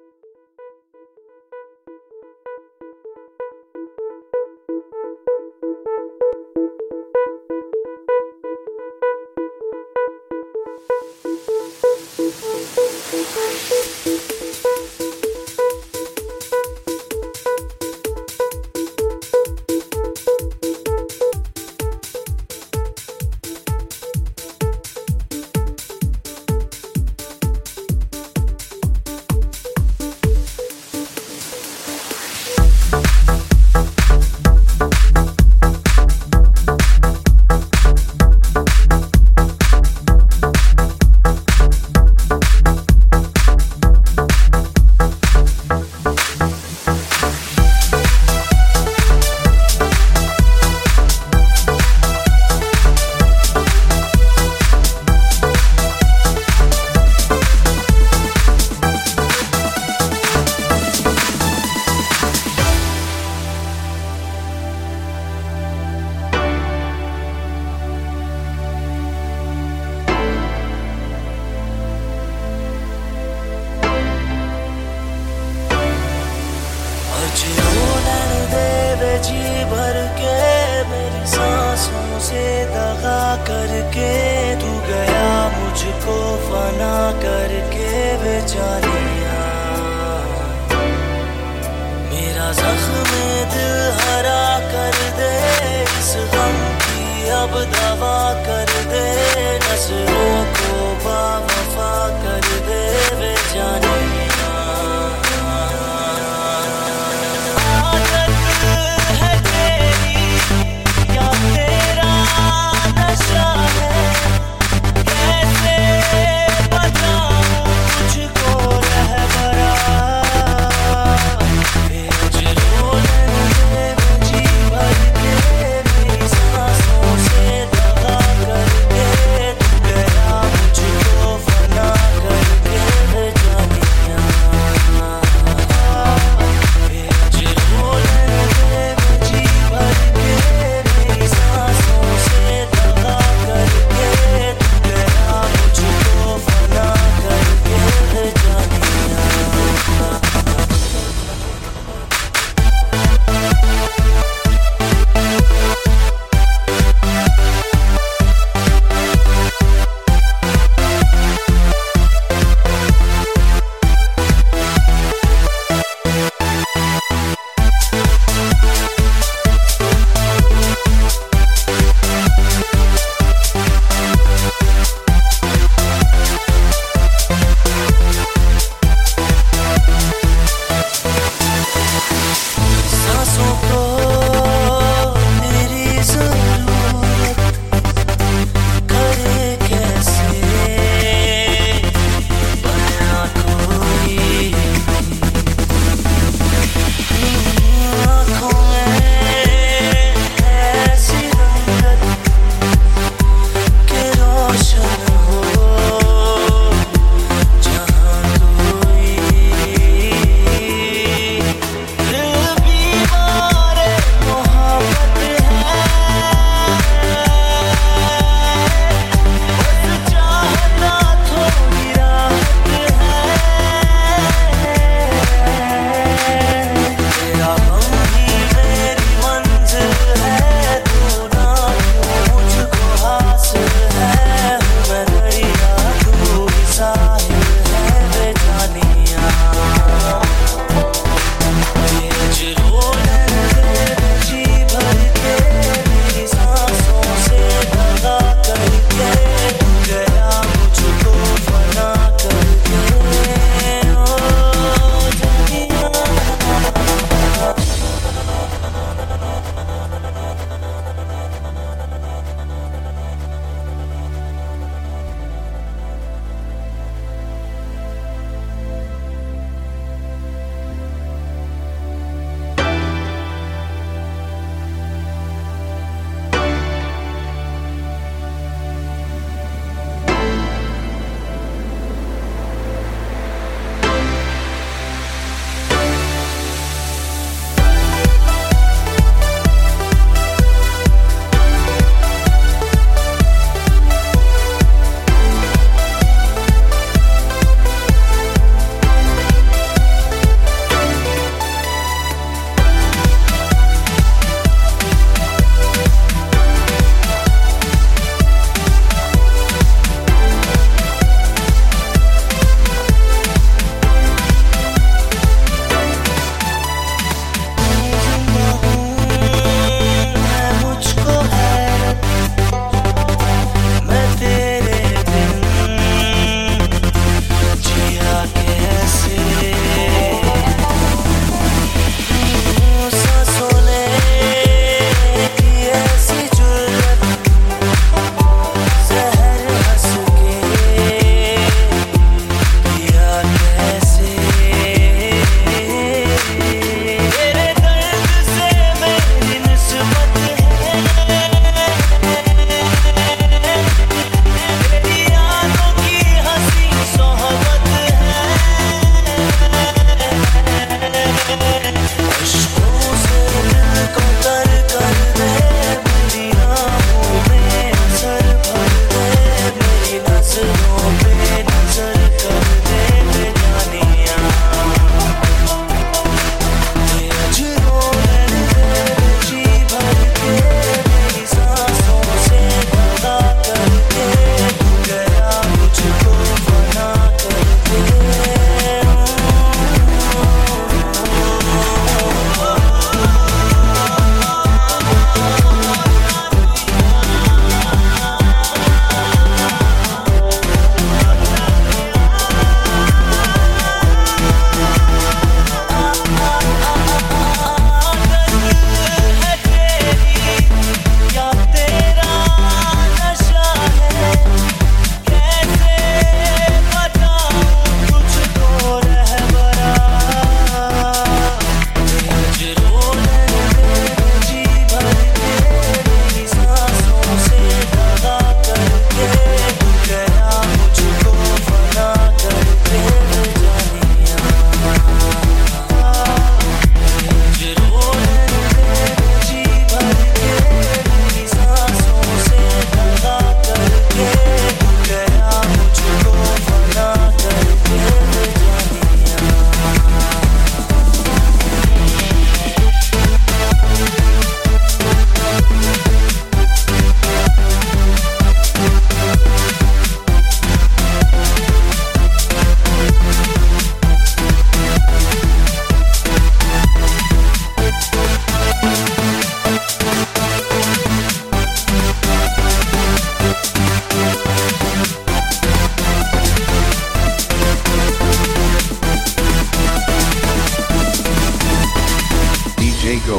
you जी भर के मेरी सांसों से दगा करके तू गया मुझको फना करके बेचारिया मेरा जख्म दिल Oh.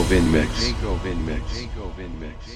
Vin Mix. Jacob Vin Mix. Jacob Vin Mix.